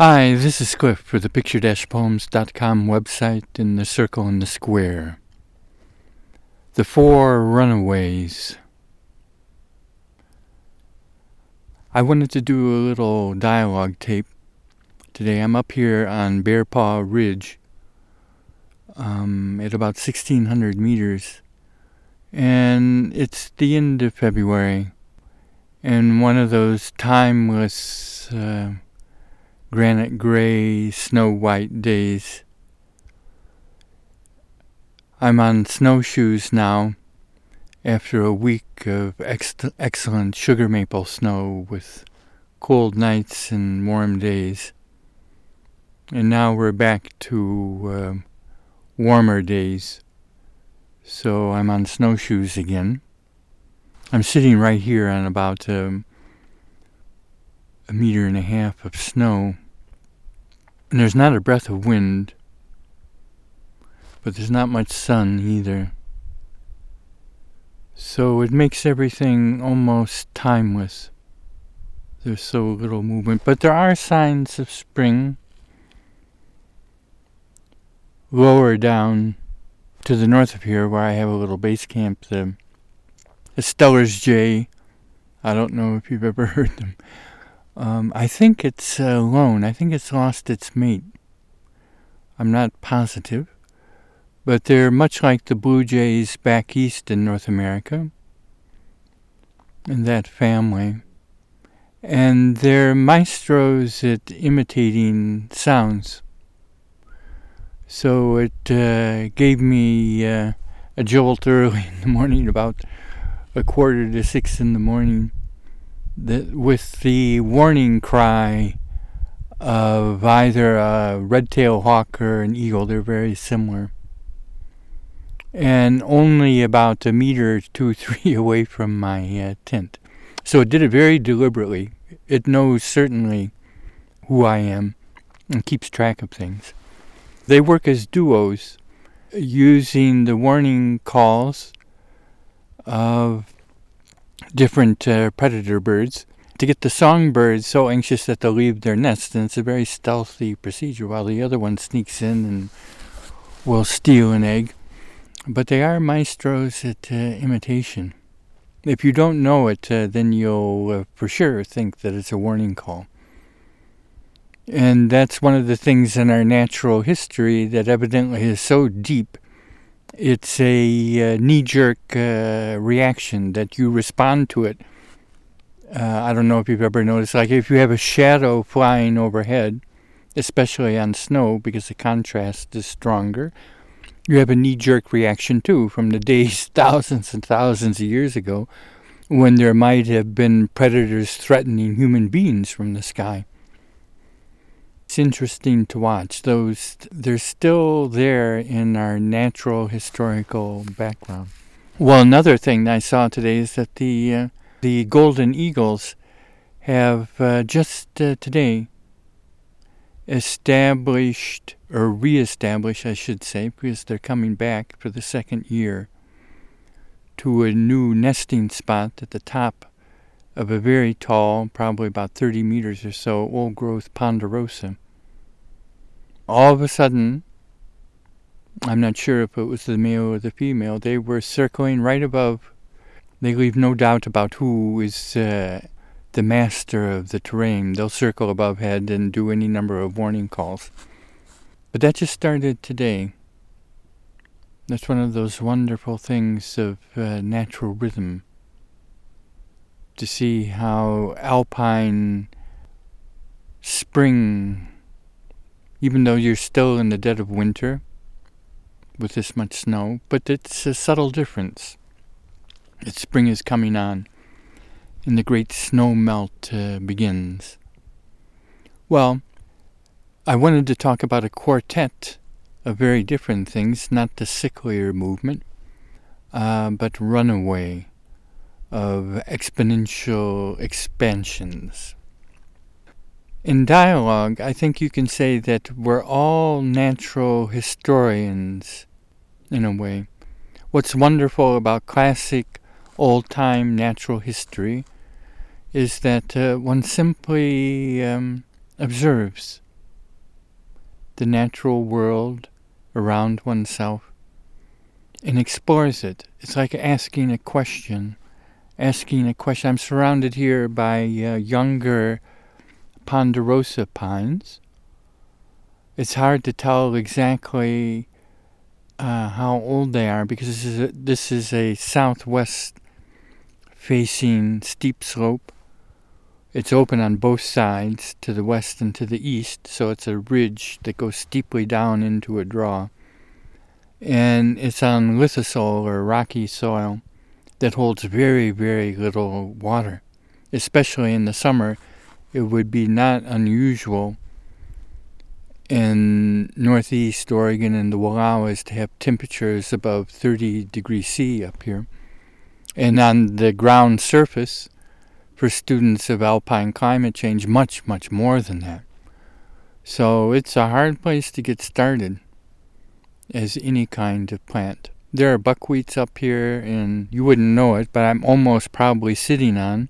Hi, this is Cliff for the picture-poems.com website in the circle and the square. The Four Runaways. I wanted to do a little dialogue tape today. I'm up here on Bear Paw Ridge um, at about 1600 meters, and it's the end of February, and one of those timeless. Uh, granite gray, snow white days. I'm on snowshoes now after a week of ex- excellent sugar maple snow with cold nights and warm days. And now we're back to uh, warmer days. So I'm on snowshoes again. I'm sitting right here on about um, a meter and a half of snow. And there's not a breath of wind, but there's not much sun either. So it makes everything almost timeless. There's so little movement, but there are signs of spring. Lower down to the north of here, where I have a little base camp, the Steller's Jay. I don't know if you've ever heard them. Um, I think it's uh, alone. I think it's lost its mate. I'm not positive. But they're much like the blue jays back east in North America, in that family. And they're maestros at imitating sounds. So it uh, gave me uh, a jolt early in the morning, about a quarter to six in the morning the, with the warning cry of either a red-tailed hawk or an eagle. They're very similar. And only about a meter, two, three away from my uh, tent. So it did it very deliberately. It knows certainly who I am and keeps track of things. They work as duos using the warning calls of different uh, predator birds to get the songbirds so anxious that they'll leave their nest. And it's a very stealthy procedure while the other one sneaks in and will steal an egg. But they are maestros at uh, imitation. If you don't know it, uh, then you'll uh, for sure think that it's a warning call. And that's one of the things in our natural history that evidently is so deep it's a uh, knee jerk uh, reaction that you respond to it. Uh, I don't know if you've ever noticed, like if you have a shadow flying overhead, especially on snow because the contrast is stronger, you have a knee jerk reaction too from the days thousands and thousands of years ago when there might have been predators threatening human beings from the sky. It's interesting to watch. Those they're still there in our natural historical background. Well, another thing I saw today is that the uh, the golden eagles have uh, just uh, today established or reestablished, I should say, because they're coming back for the second year to a new nesting spot at the top of a very tall, probably about 30 meters or so, old growth ponderosa. All of a sudden, I'm not sure if it was the male or the female, they were circling right above. They leave no doubt about who is uh, the master of the terrain. They'll circle above head and do any number of warning calls. But that just started today. That's one of those wonderful things of uh, natural rhythm to see how alpine spring, even though you're still in the dead of winter with this much snow, but it's a subtle difference. That spring is coming on, and the great snow melt uh, begins. Well, I wanted to talk about a quartet of very different things, not the sicklier movement, uh, but runaway of exponential expansions. In dialogue, I think you can say that we're all natural historians in a way. What's wonderful about classic old time natural history is that uh, one simply um, observes the natural world around oneself and explores it. It's like asking a question. Asking a question. I'm surrounded here by uh, younger ponderosa pines. It's hard to tell exactly uh, how old they are because this is a, this is a southwest facing steep slope. It's open on both sides, to the west and to the east, so it's a ridge that goes steeply down into a draw. And it's on lithosol or rocky soil that holds very, very little water. Especially in the summer, it would be not unusual in northeast Oregon and the Wallowas to have temperatures above 30 degrees C up here. And on the ground surface, for students of alpine climate change, much, much more than that. So it's a hard place to get started as any kind of plant. There are buckwheats up here, and you wouldn't know it, but I'm almost probably sitting on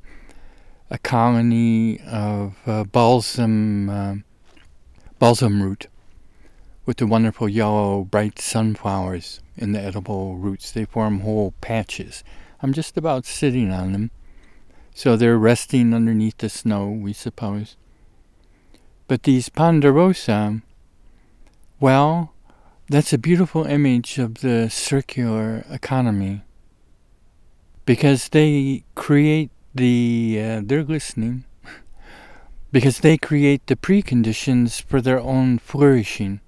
a colony of uh, balsam uh, balsam root with the wonderful yellow bright sunflowers in the edible roots. They form whole patches. I'm just about sitting on them. So they're resting underneath the snow, we suppose. But these ponderosa, well, that's a beautiful image of the circular economy. Because they create the, uh, they're listening, because they create the preconditions for their own flourishing.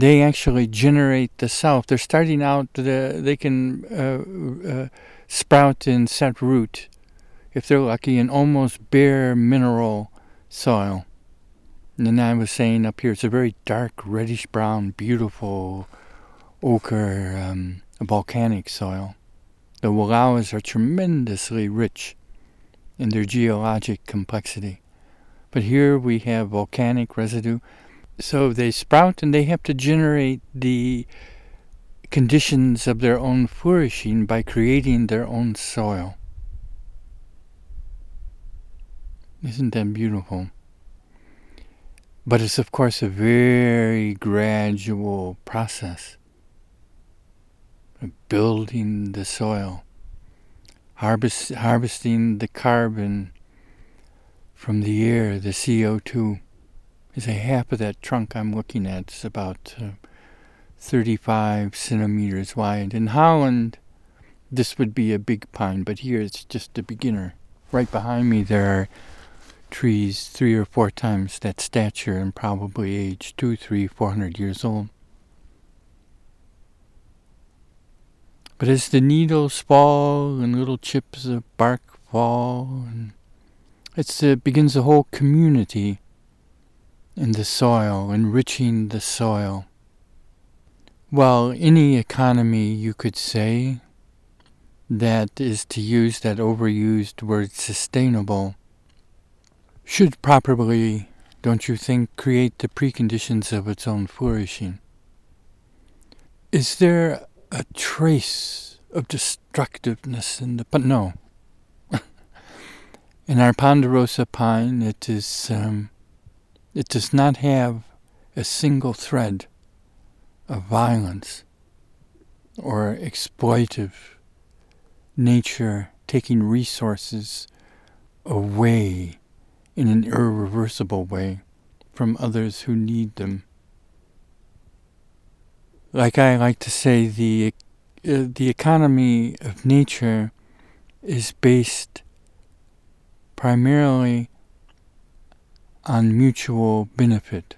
they actually generate the self. They're starting out, the, they can uh, uh, sprout and set root, if they're lucky, in almost bare mineral soil. And I was saying up here, it's a very dark, reddish brown, beautiful ochre um, volcanic soil. The Wallowas are tremendously rich in their geologic complexity. But here we have volcanic residue so they sprout and they have to generate the conditions of their own flourishing by creating their own soil. Isn't that beautiful? But it's, of course, a very gradual process of building the soil, harvest, harvesting the carbon from the air, the CO2 is a half of that trunk I'm looking at. It's about uh, 35 centimeters wide. In Holland, this would be a big pine, but here it's just a beginner. Right behind me, there are trees three or four times that stature and probably age two, three, four hundred years old. But as the needles fall and little chips of bark fall, and it uh, begins a whole community in the soil, enriching the soil. Well, any economy, you could say, that is to use that overused word sustainable, should properly, don't you think, create the preconditions of its own flourishing. Is there a trace of destructiveness in the. No. in our ponderosa pine, it is. Um, it does not have a single thread of violence or exploitive nature taking resources away in an irreversible way from others who need them. Like I like to say, the uh, the economy of nature is based primarily on mutual benefit.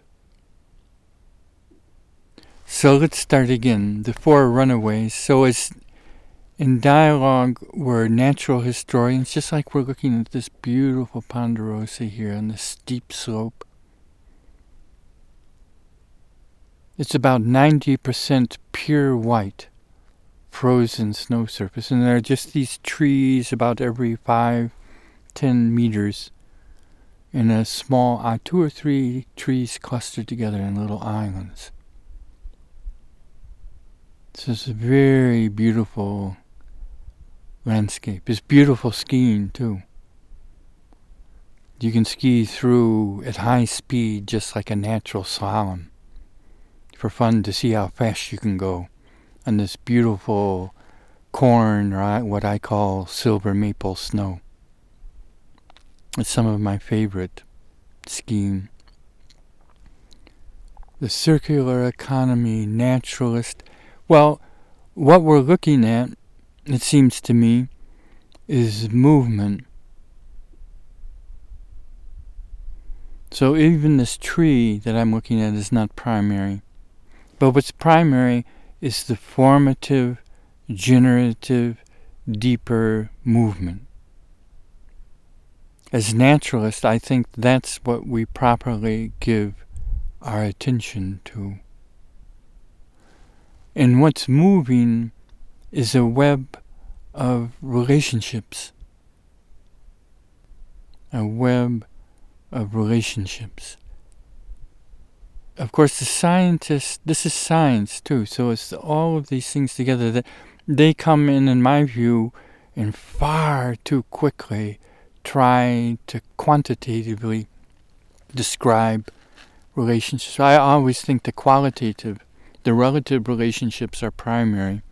So let's start again. The four runaways. So as in dialogue we're natural historians, just like we're looking at this beautiful ponderosa here on the steep slope. It's about 90% pure white, frozen snow surface, and there are just these trees about every five, ten meters in a small, uh, two or three trees clustered together in little islands. So it's a very beautiful landscape. It's beautiful skiing too. You can ski through at high speed just like a natural slalom for fun to see how fast you can go on this beautiful corn or what I call silver maple snow. It's some of my favorite skiing. The circular economy naturalist. Well, what we're looking at, it seems to me, is movement. So even this tree that I'm looking at is not primary. But what's primary is the formative, generative, deeper movement. As naturalists, I think that's what we properly give our attention to. And what's moving is a web of relationships. A web of relationships. Of course, the scientists, this is science too, so it's all of these things together that they come in, in my view, and far too quickly try to quantitatively describe relationships. I always think the qualitative, the relative relationships are primary.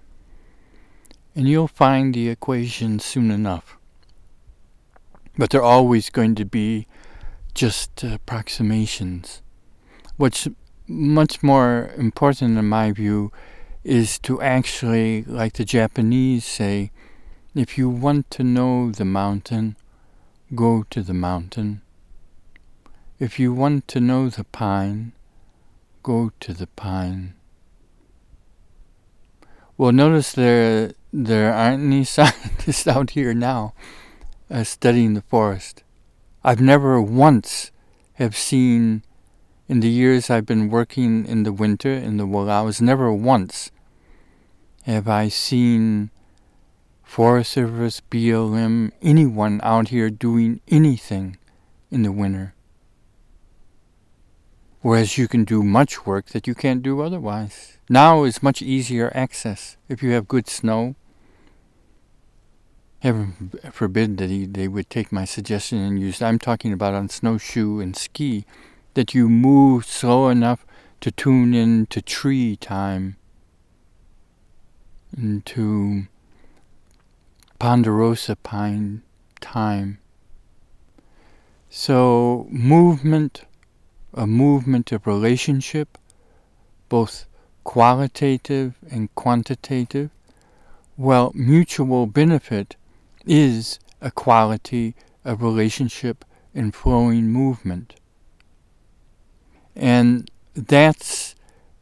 And you'll find the equation soon enough. But they're always going to be just uh, approximations. What's much more important, in my view, is to actually, like the Japanese say, if you want to know the mountain, go to the mountain. If you want to know the pine, go to the pine. Well, notice there there aren't any scientists out here now uh, studying the forest. I've never once have seen in the years I've been working in the winter in the was never once have I seen Forest Service, BLM, anyone out here doing anything in the winter. Whereas you can do much work that you can't do otherwise. Now is much easier access if you have good snow. Heaven forbid that he, they would take my suggestion and use. I'm talking about on snowshoe and ski, that you move slow enough to tune in to tree time, and to ponderosa pine time. So movement a movement of relationship, both qualitative and quantitative, well, mutual benefit is a quality of relationship and flowing movement. And that's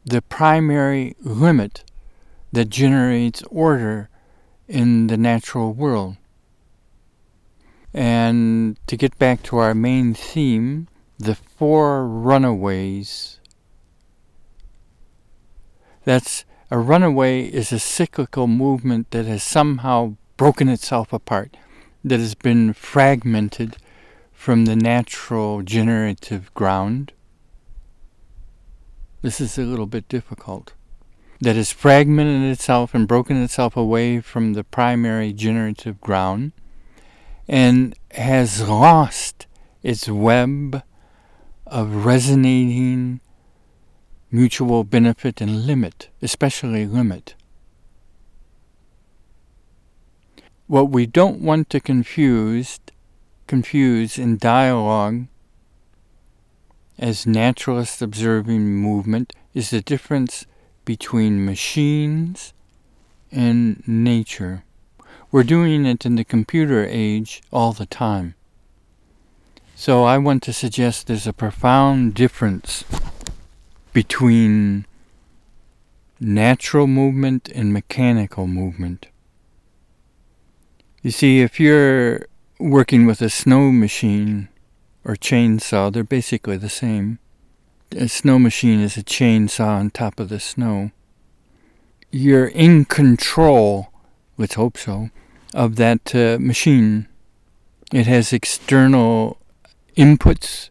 the primary limit that generates order in the natural world. And to get back to our main theme, the four runaways. That's a runaway is a cyclical movement that has somehow broken itself apart, that has been fragmented from the natural generative ground. This is a little bit difficult. That has fragmented itself and broken itself away from the primary generative ground and has lost its web of resonating mutual benefit and limit, especially limit. What we don't want to confuse, confuse in dialogue as naturalists observing movement is the difference between machines and nature. We're doing it in the computer age all the time. So I want to suggest there's a profound difference between natural movement and mechanical movement. You see, if you're working with a snow machine or chainsaw, they're basically the same. A snow machine is a chainsaw on top of the snow. You're in control, let's hope so, of that uh, machine. It has external inputs,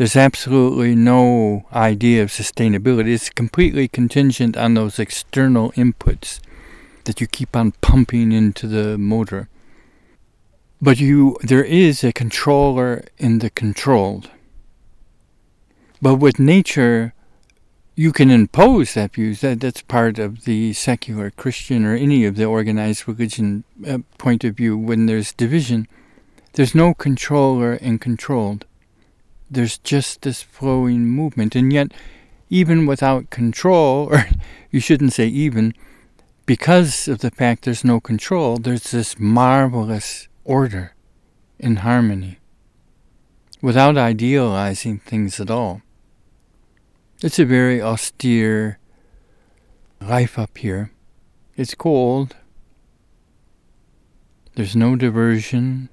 there's absolutely no idea of sustainability. It's completely contingent on those external inputs that you keep on pumping into the motor. But you, there is a controller in the controlled. But with nature, you can impose that view. That that's part of the secular Christian or any of the organized religion uh, point of view. When there's division, there's no controller and controlled. There's just this flowing movement, and yet, even without control, or you shouldn't say even, because of the fact there's no control, there's this marvelous order and harmony without idealizing things at all. It's a very austere life up here. It's cold. There's no diversion.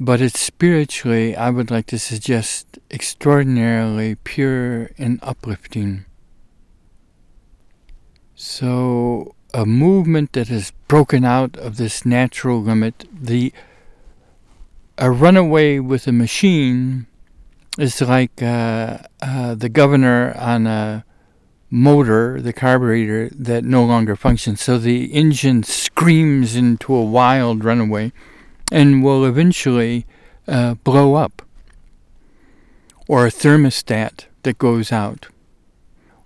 But it's spiritually, I would like to suggest, extraordinarily pure and uplifting. So, a movement that has broken out of this natural limit, the a runaway with a machine it's like uh, uh, the governor on a motor, the carburetor, that no longer functions. So the engine screams into a wild runaway and will eventually uh, blow up. Or a thermostat that goes out.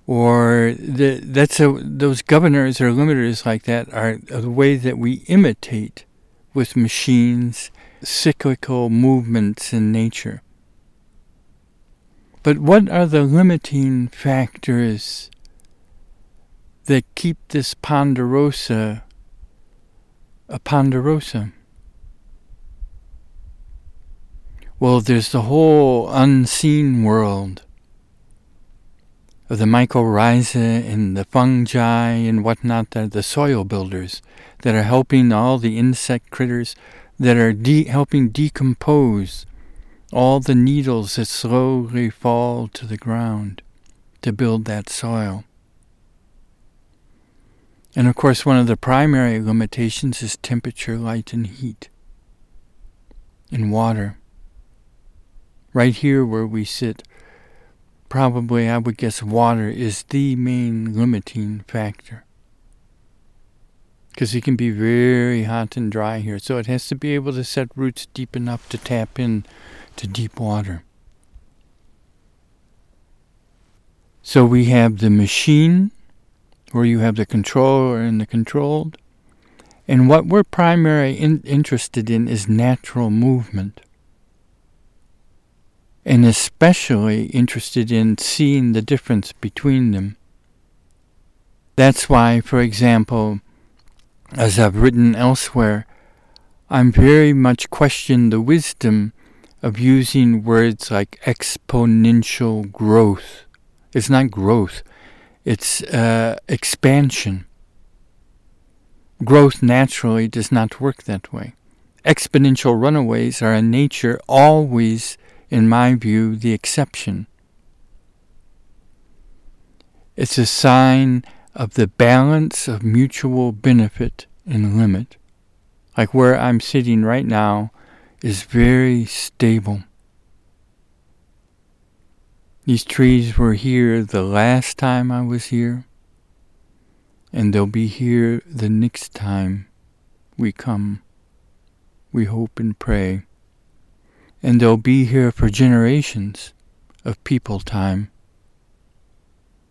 Or the, that's a, those governors or limiters like that are, the way that we imitate with machines cyclical movements in nature. But what are the limiting factors that keep this ponderosa a ponderosa? Well, there's the whole unseen world of the mycorrhiza and the fungi and whatnot, that are the soil builders that are helping all the insect critters that are de- helping decompose all the needles that slowly fall to the ground to build that soil. And of course, one of the primary limitations is temperature, light, and heat in water. Right here where we sit, probably I would guess water is the main limiting factor. Because it can be very hot and dry here, so it has to be able to set roots deep enough to tap in to deep water. So we have the machine, where you have the controller and the controlled. And what we're primarily in, interested in is natural movement. And especially interested in seeing the difference between them. That's why, for example, as I've written elsewhere, I'm very much question the wisdom of using words like exponential growth. It's not growth, it's uh, expansion. Growth naturally does not work that way. Exponential runaways are in nature always, in my view, the exception. It's a sign of the balance of mutual benefit and limit. Like where I'm sitting right now, is very stable. These trees were here the last time I was here, and they'll be here the next time we come. We hope and pray. And they'll be here for generations of people time.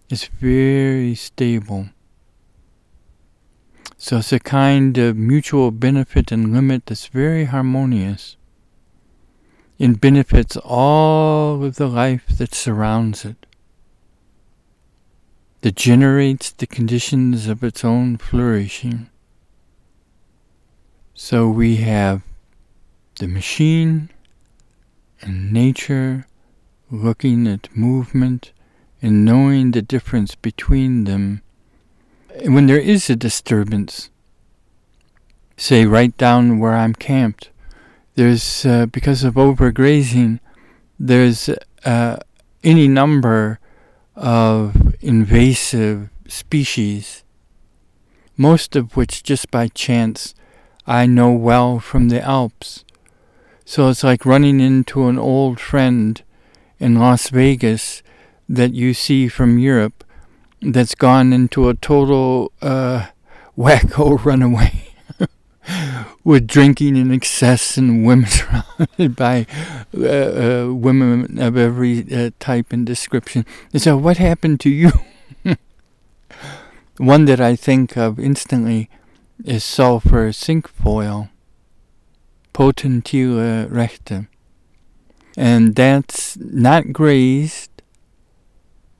It's very stable. So it's a kind of mutual benefit and limit that's very harmonious and benefits all of the life that surrounds it, that generates the conditions of its own flourishing. So we have the machine and nature looking at movement and knowing the difference between them. When there is a disturbance, say right down where I'm camped, there's uh, because of overgrazing, there's uh, any number of invasive species, most of which just by chance I know well from the Alps. So it's like running into an old friend in Las Vegas that you see from Europe that's gone into a total uh, wacko runaway. with drinking in excess and women surrounded by uh, uh, women of every uh, type and description. And so, what happened to you? One that I think of instantly is sulfur cinquefoil, Potentilla recta. And that's not grazed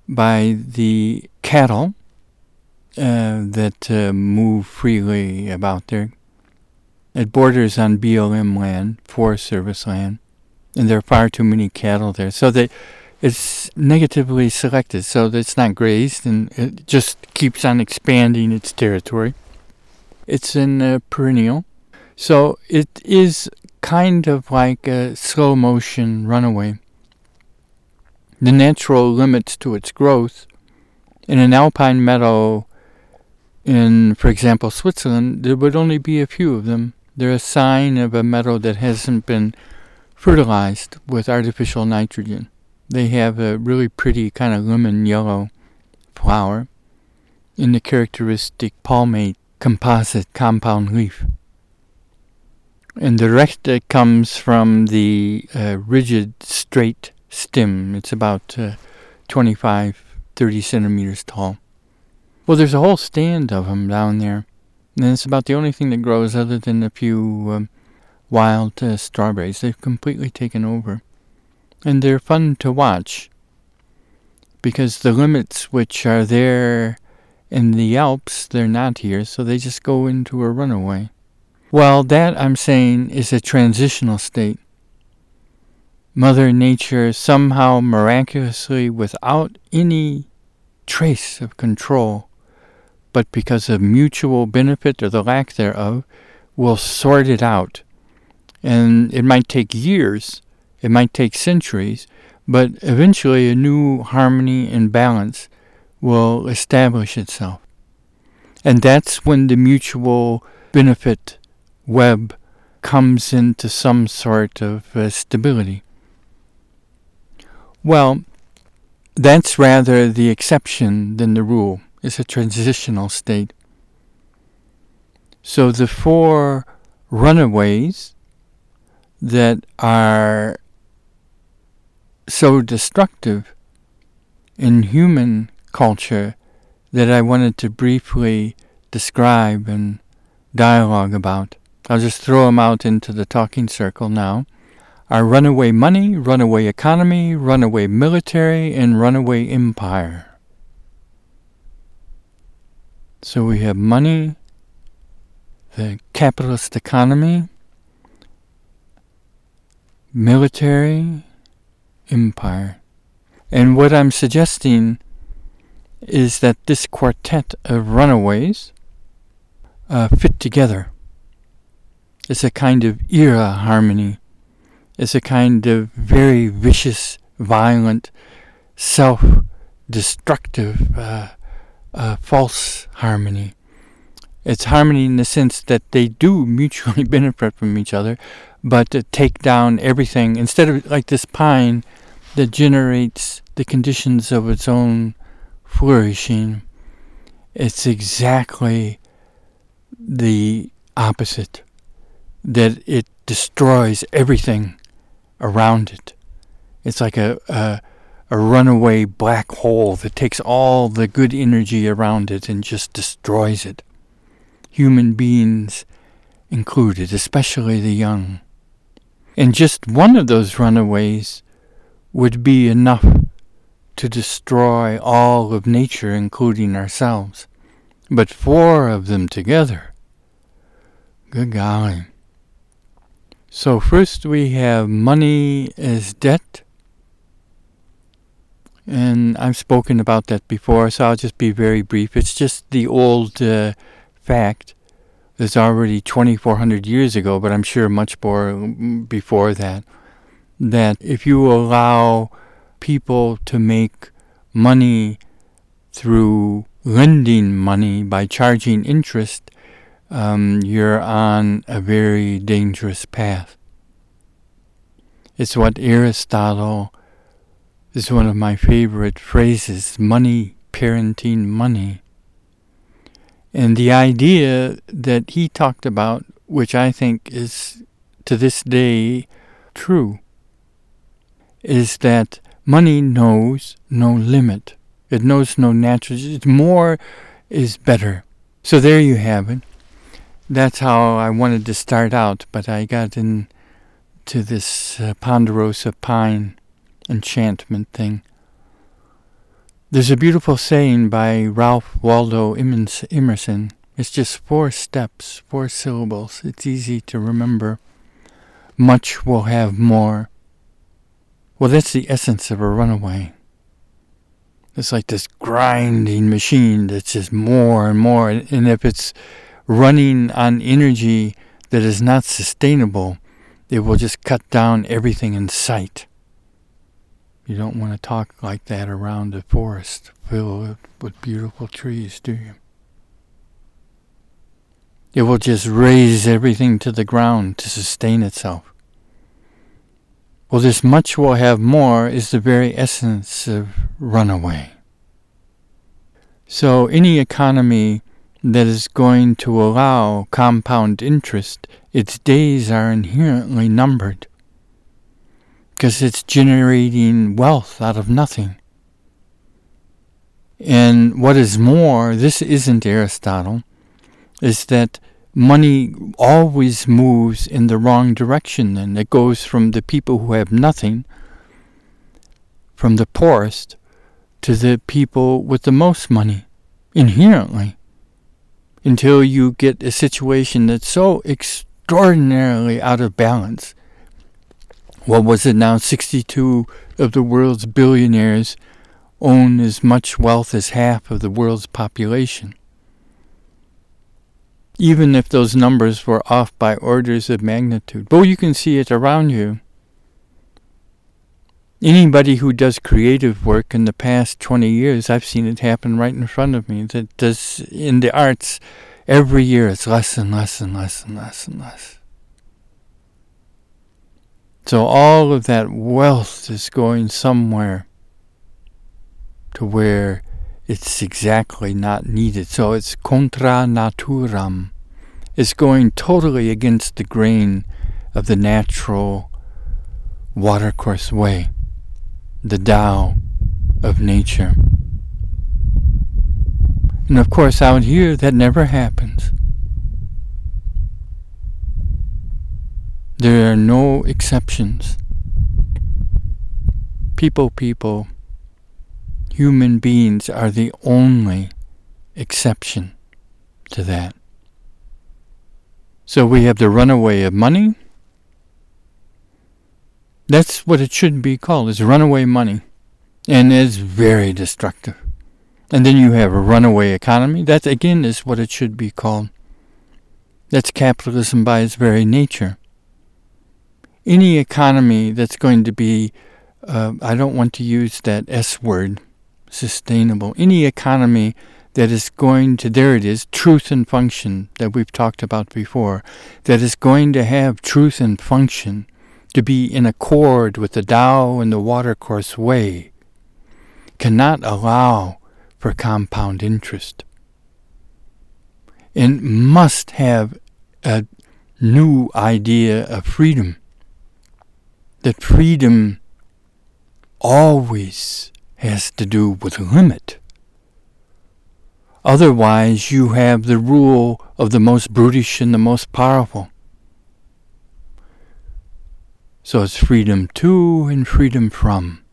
by the cattle uh, that uh, move freely about there. It borders on BLM land, Forest Service land, and there are far too many cattle there. So that it's negatively selected, so that it's not grazed and it just keeps on expanding its territory. It's in a perennial, so it is kind of like a slow motion runaway. The natural limits to its growth in an alpine meadow in, for example, Switzerland, there would only be a few of them. They're a sign of a meadow that hasn't been fertilized with artificial nitrogen. They have a really pretty kind of lemon yellow flower in the characteristic palmate composite compound leaf. And the recta comes from the uh, rigid straight stem. It's about uh, 25, 30 centimeters tall. Well, there's a whole stand of them down there. And it's about the only thing that grows other than a few um, wild uh, strawberries. They've completely taken over. And they're fun to watch because the limits which are there in the Alps, they're not here, so they just go into a runaway. Well, that I'm saying is a transitional state. Mother Nature somehow miraculously, without any trace of control, but because of mutual benefit or the lack thereof, will sort it out. And it might take years, it might take centuries, but eventually a new harmony and balance will establish itself. And that's when the mutual benefit web comes into some sort of uh, stability. Well, that's rather the exception than the rule. It's a transitional state. So the four runaways that are so destructive in human culture that I wanted to briefly describe and dialogue about. I'll just throw them out into the talking circle now. Our runaway money, runaway economy, runaway military, and runaway empire. So we have money, the capitalist economy, military, empire. And what I'm suggesting is that this quartet of runaways uh, fit together. It's a kind of era harmony. It's a kind of very vicious, violent, self destructive, uh, uh, false harmony. It's harmony in the sense that they do mutually benefit from each other, but take down everything, instead of like this pine that generates the conditions of its own flourishing, it's exactly the opposite that it destroys everything around it. It's like a, a, a runaway black hole that takes all the good energy around it and just destroys it. Human beings included, especially the young. And just one of those runaways would be enough to destroy all of nature, including ourselves. But four of them together, good golly. So, first we have money as debt. And I've spoken about that before, so I'll just be very brief. It's just the old uh, fact that's already 2,400 years ago, but I'm sure much more mm, before that, that if you allow people to make money through lending money by charging interest, um, you're on a very dangerous path. It's what Aristotle is one of my favorite phrases money, parenting money. And the idea that he talked about which I think is to this day true, is that money knows no limit. It knows no natural. It's more is better. So there you have it. That's how I wanted to start out, but I got into this uh, ponderosa pine enchantment thing. There's a beautiful saying by Ralph Waldo Emerson. It's just four steps, four syllables. It's easy to remember. Much will have more. Well, that's the essence of a runaway. It's like this grinding machine that's just more and more. And if it's running on energy that is not sustainable, it will just cut down everything in sight. You don't want to talk like that around a forest filled with beautiful trees, do you? It will just raze everything to the ground to sustain itself. Well, this much will have more is the very essence of runaway. So, any economy that is going to allow compound interest, its days are inherently numbered because it's generating wealth out of nothing. And what is more, this isn't Aristotle, is that money always moves in the wrong direction and it goes from the people who have nothing, from the poorest, to the people with the most money, inherently, until you get a situation that's so extraordinarily out of balance what was it now? 62 of the world's billionaires own as much wealth as half of the world's population. Even if those numbers were off by orders of magnitude. But you can see it around you. Anybody who does creative work in the past 20 years, I've seen it happen right in front of me, that does in the arts, every year it's less and less and less and less and less. So all of that wealth is going somewhere to where it's exactly not needed. So it's contra naturam. It's going totally against the grain of the natural watercourse way, the Tao of nature. And of course, out here, that never happens. There are no exceptions. People, people, human beings are the only exception to that. So we have the runaway of money. That's what it should be called, is runaway money. And it's very destructive. And then you have a runaway economy. That again is what it should be called. That's capitalism by its very nature any economy that's going to be, uh, I don't want to use that S word, sustainable, any economy that is going to, there it is, truth and function that we've talked about before, that is going to have truth and function to be in accord with the Tao and the watercourse way, cannot allow for compound interest and must have a new idea of freedom that freedom always has to do with limit. Otherwise, you have the rule of the most brutish and the most powerful. So it's freedom to and freedom from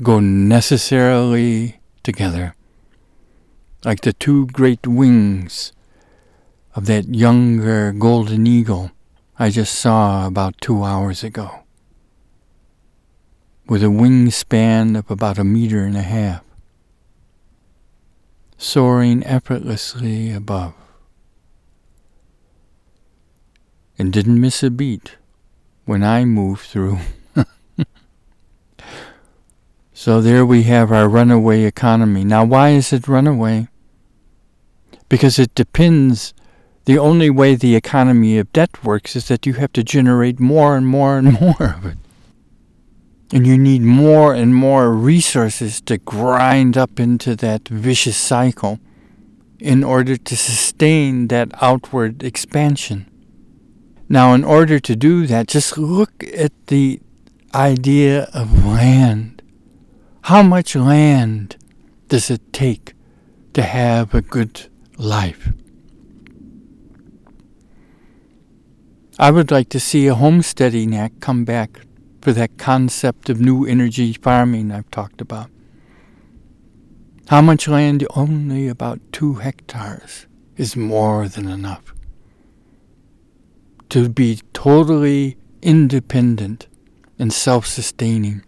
go necessarily together, like the two great wings of that younger golden eagle I just saw about two hours ago. With a wingspan of about a meter and a half, soaring effortlessly above, and didn't miss a beat when I move through. so there we have our runaway economy. Now, why is it runaway? Because it depends. The only way the economy of debt works is that you have to generate more and more and more of it. And you need more and more resources to grind up into that vicious cycle in order to sustain that outward expansion. Now, in order to do that, just look at the idea of land. How much land does it take to have a good life? I would like to see a homesteading act come back for that concept of new energy farming I've talked about. How much land? Only about two hectares is more than enough to be totally independent and self sustaining.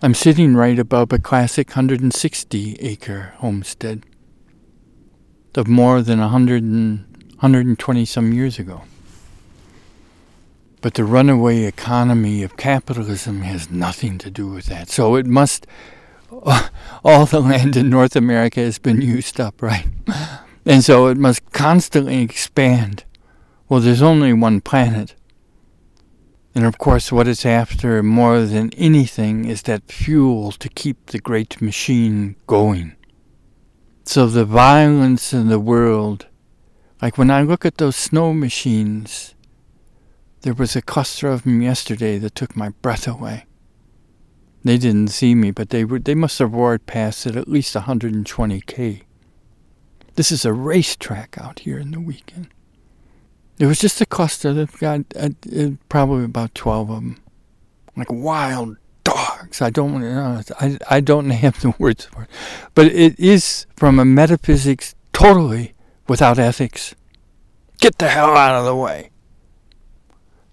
I'm sitting right above a classic 160 acre homestead of more than 100 and, 120 some years ago. But the runaway economy of capitalism has nothing to do with that. So it must, all the land in North America has been used up, right? And so it must constantly expand well, there's only one planet. And of course, what it's after more than anything is that fuel to keep the great machine going. So the violence in the world, like when I look at those snow machines, there was a cluster of them yesterday that took my breath away. They didn't see me, but they were, they must have roared past at at least 120k. This is a racetrack out here in the weekend. It was just a cluster that got uh, uh, probably about 12 of them. Like wild dogs. I don't know. I, I don't have the words for it. But it is from a metaphysics totally without ethics. Get the hell out of the way.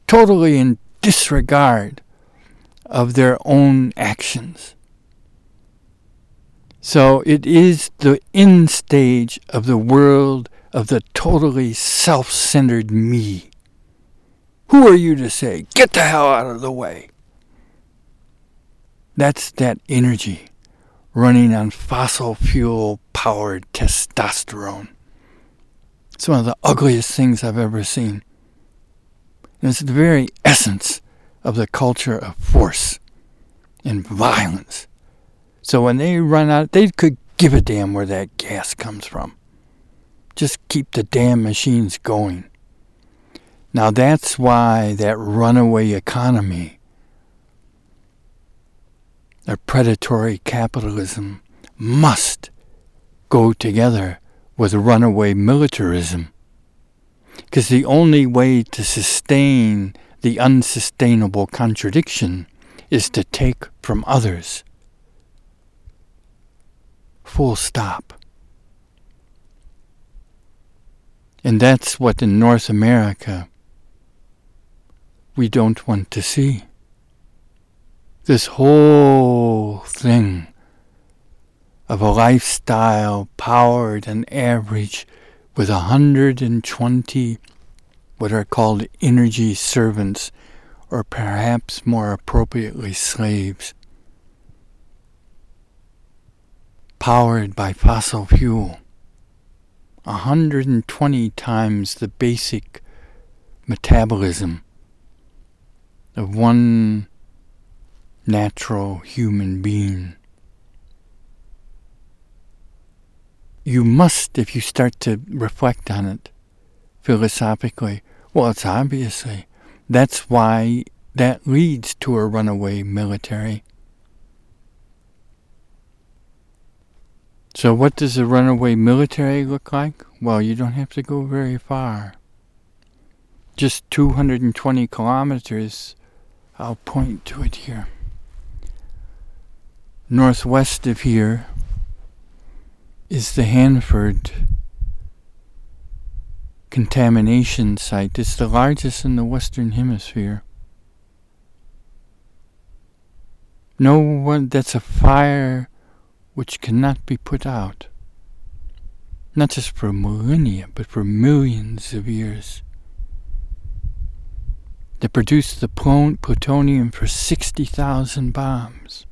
Totally in disregard of their own actions. So it is the end stage of the world of the totally self centered me. Who are you to say, get the hell out of the way? That's that energy running on fossil fuel powered testosterone. It's one of the ugliest things I've ever seen. And it's the very essence of the culture of force and violence. So when they run out, they could give a damn where that gas comes from. Just keep the damn machines going. Now that's why that runaway economy, a predatory capitalism, must go together with runaway militarism. Because the only way to sustain the unsustainable contradiction is to take from others. Full stop. And that's what in North America we don't want to see. This whole thing of a lifestyle powered and average with 120 what are called energy servants, or perhaps more appropriately slaves, powered by fossil fuel. 120 times the basic metabolism of one natural human being. You must, if you start to reflect on it philosophically, well, it's obviously that's why that leads to a runaway military. So, what does a runaway military look like? Well, you don't have to go very far. Just 220 kilometers, I'll point to it here. Northwest of here is the Hanford contamination site. It's the largest in the Western Hemisphere. No one, that's a fire which cannot be put out, not just for millennia, but for millions of years. that produced the plutonium for 60,000 bombs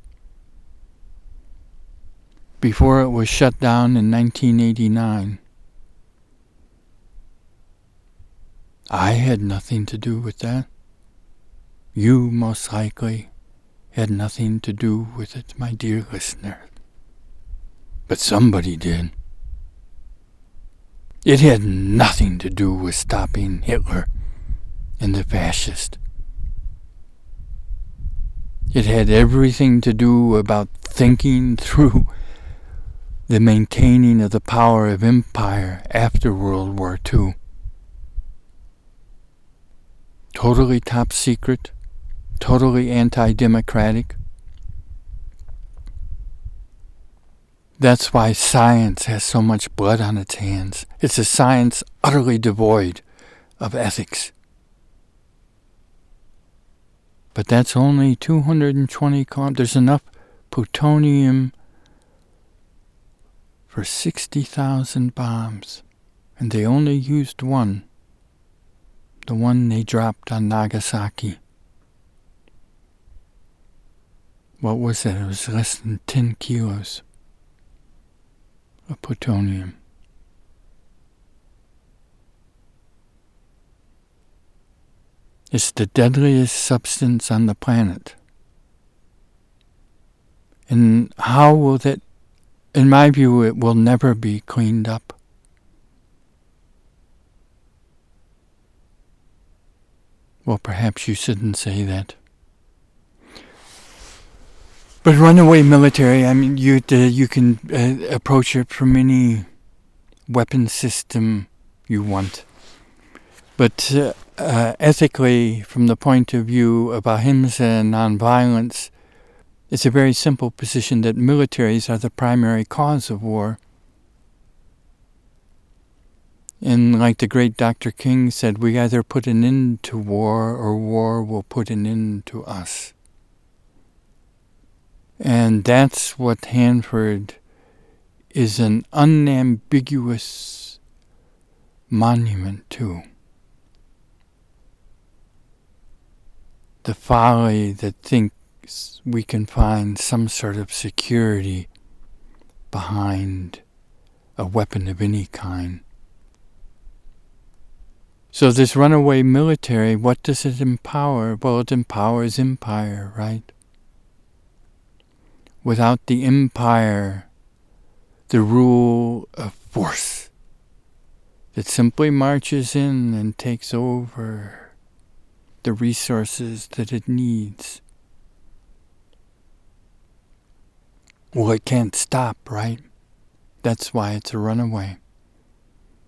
before it was shut down in 1989. I had nothing to do with that. You most likely had nothing to do with it, my dear listener. But somebody did. It had nothing to do with stopping Hitler and the fascists. It had everything to do about thinking through the maintaining of the power of empire after World War II. Totally top secret, totally anti democratic. That's why science has so much blood on its hands. It's a science utterly devoid of ethics. But that's only 220 kilometers. There's enough plutonium for 60,000 bombs, and they only used one, the one they dropped on Nagasaki. What was it? It was less than 10 kilos of plutonium. It's the deadliest substance on the planet. And how will that, in my view, it will never be cleaned up. Well, perhaps you shouldn't say that. But runaway military, I mean, you uh, you can uh, approach it from any weapon system you want. But uh, uh, ethically, from the point of view of ahimsa and nonviolence, it's a very simple position that militaries are the primary cause of war. And like the great Dr. King said, we either put an end to war or war will put an end to us. And that's what Hanford is an unambiguous monument to. The folly that thinks we can find some sort of security behind a weapon of any kind. So, this runaway military, what does it empower? Well, it empowers empire, right? Without the empire, the rule of force that simply marches in and takes over the resources that it needs. Well, it can't stop, right? That's why it's a runaway.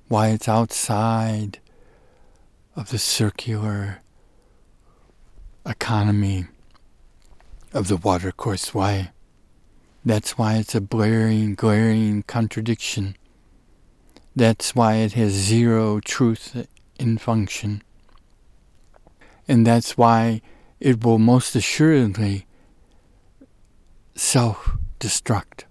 Why it's outside of the circular economy of the watercourse way. That's why it's a blaring, glaring contradiction. That's why it has zero truth in function. And that's why it will most assuredly self destruct.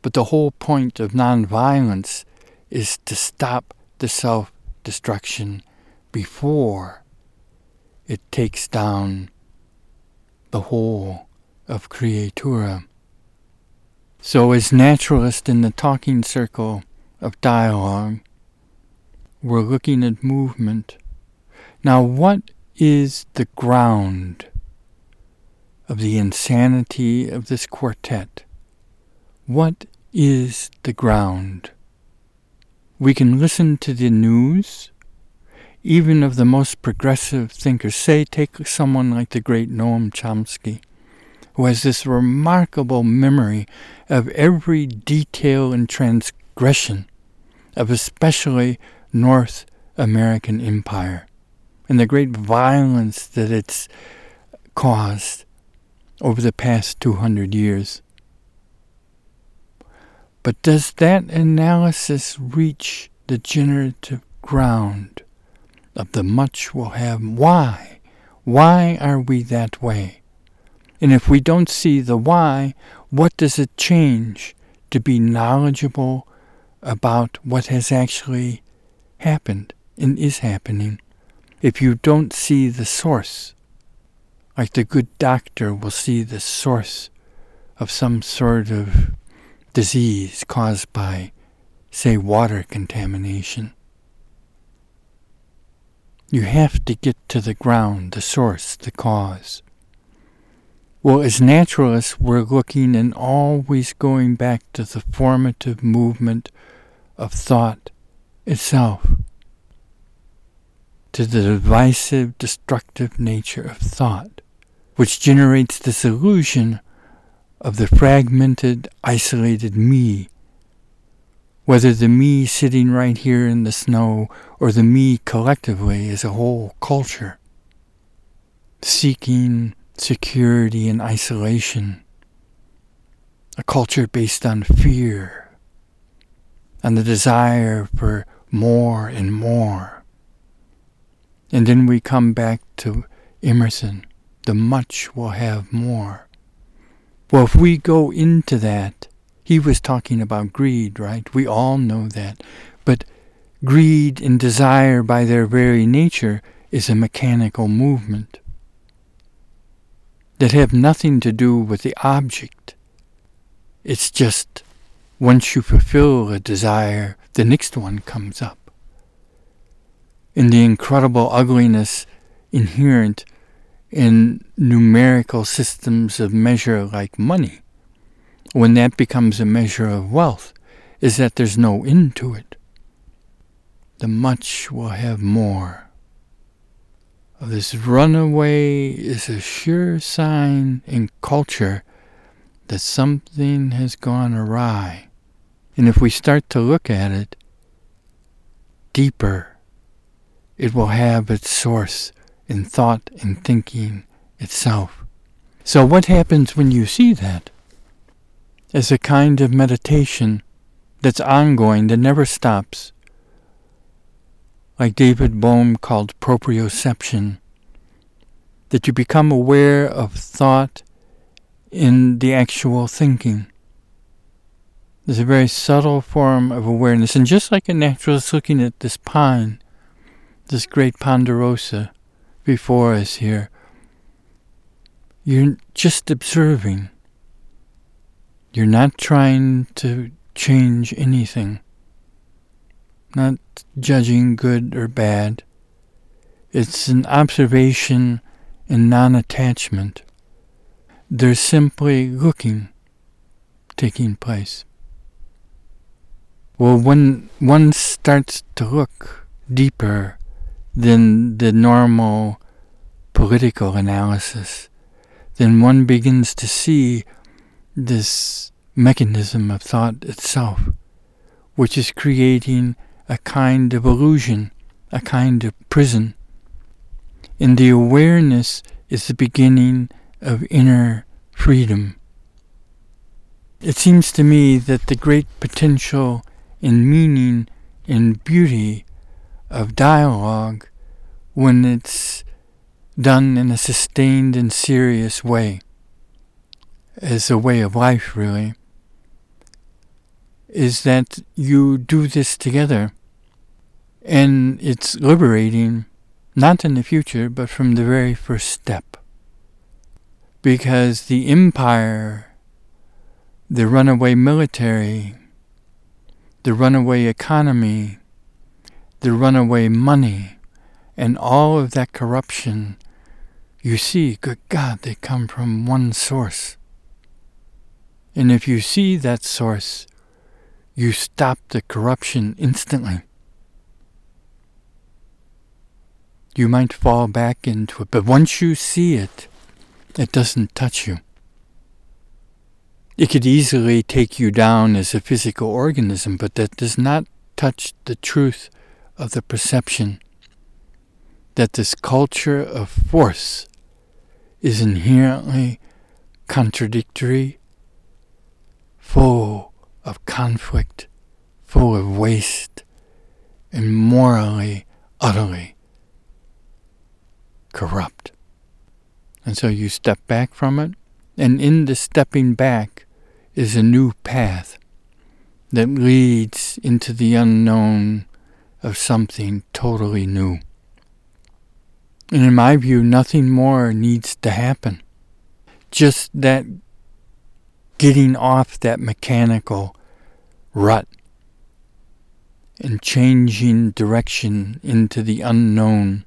But the whole point of nonviolence is to stop the self destruction before it takes down the whole of Creatura. So, as naturalists in the talking circle of dialogue, we're looking at movement. Now, what is the ground of the insanity of this quartet? What is the ground? We can listen to the news, even of the most progressive thinkers. Say, take someone like the great Noam Chomsky who has this remarkable memory of every detail and transgression of especially North American empire and the great violence that it's caused over the past 200 years. But does that analysis reach the generative ground of the much we'll have? Why? Why are we that way? And if we don't see the why, what does it change to be knowledgeable about what has actually happened and is happening? If you don't see the source, like the good doctor will see the source of some sort of disease caused by, say, water contamination. You have to get to the ground, the source, the cause. Well, as naturalists, we're looking and always going back to the formative movement of thought itself, to the divisive, destructive nature of thought, which generates this illusion of the fragmented, isolated me, whether the me sitting right here in the snow or the me collectively as a whole culture, seeking security and isolation, a culture based on fear and the desire for more and more. And then we come back to Emerson, the much will have more. Well, if we go into that, he was talking about greed, right? We all know that. But greed and desire, by their very nature, is a mechanical movement that have nothing to do with the object. It's just once you fulfill a desire, the next one comes up. In the incredible ugliness inherent in numerical systems of measure like money, when that becomes a measure of wealth, is that there's no end to it. The much will have more. This runaway is a sure sign in culture that something has gone awry. And if we start to look at it deeper, it will have its source in thought and thinking itself. So, what happens when you see that? As a kind of meditation that's ongoing, that never stops. Like David Bohm called proprioception, that you become aware of thought in the actual thinking. There's a very subtle form of awareness, and just like a naturalist looking at this pine, this great ponderosa, before us here. You're just observing. You're not trying to change anything, not judging good or bad. It's an observation and non attachment. There's simply looking taking place. Well, when one starts to look deeper than the normal political analysis, then one begins to see this mechanism of thought itself, which is creating a kind of illusion, a kind of prison. And the awareness is the beginning of inner freedom. It seems to me that the great potential and meaning and beauty of dialogue when it's done in a sustained and serious way, as a way of life, really, is that you do this together. And it's liberating, not in the future, but from the very first step. Because the empire, the runaway military, the runaway economy, the runaway money, and all of that corruption, you see, good God, they come from one source. And if you see that source, you stop the corruption instantly. You might fall back into it, but once you see it, it doesn't touch you. It could easily take you down as a physical organism, but that does not touch the truth of the perception that this culture of force is inherently contradictory, full of conflict, full of waste, and morally, utterly corrupt. And so you step back from it, and in the stepping back is a new path that leads into the unknown of something totally new. And in my view, nothing more needs to happen. Just that getting off that mechanical rut and changing direction into the unknown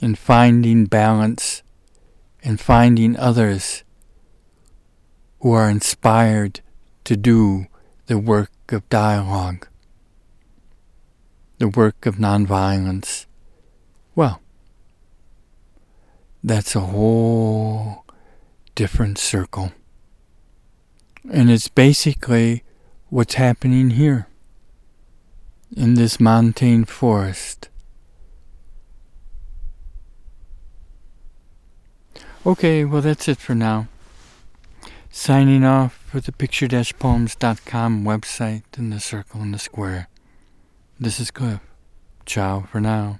and finding balance and finding others who are inspired to do the work of dialogue. the work of nonviolence. Well, that's a whole different circle. And it's basically what's happening here in this montane forest. Okay, well, that's it for now. Signing off for the picture-poems.com website and the circle and the square. This is Cliff. Ciao for now.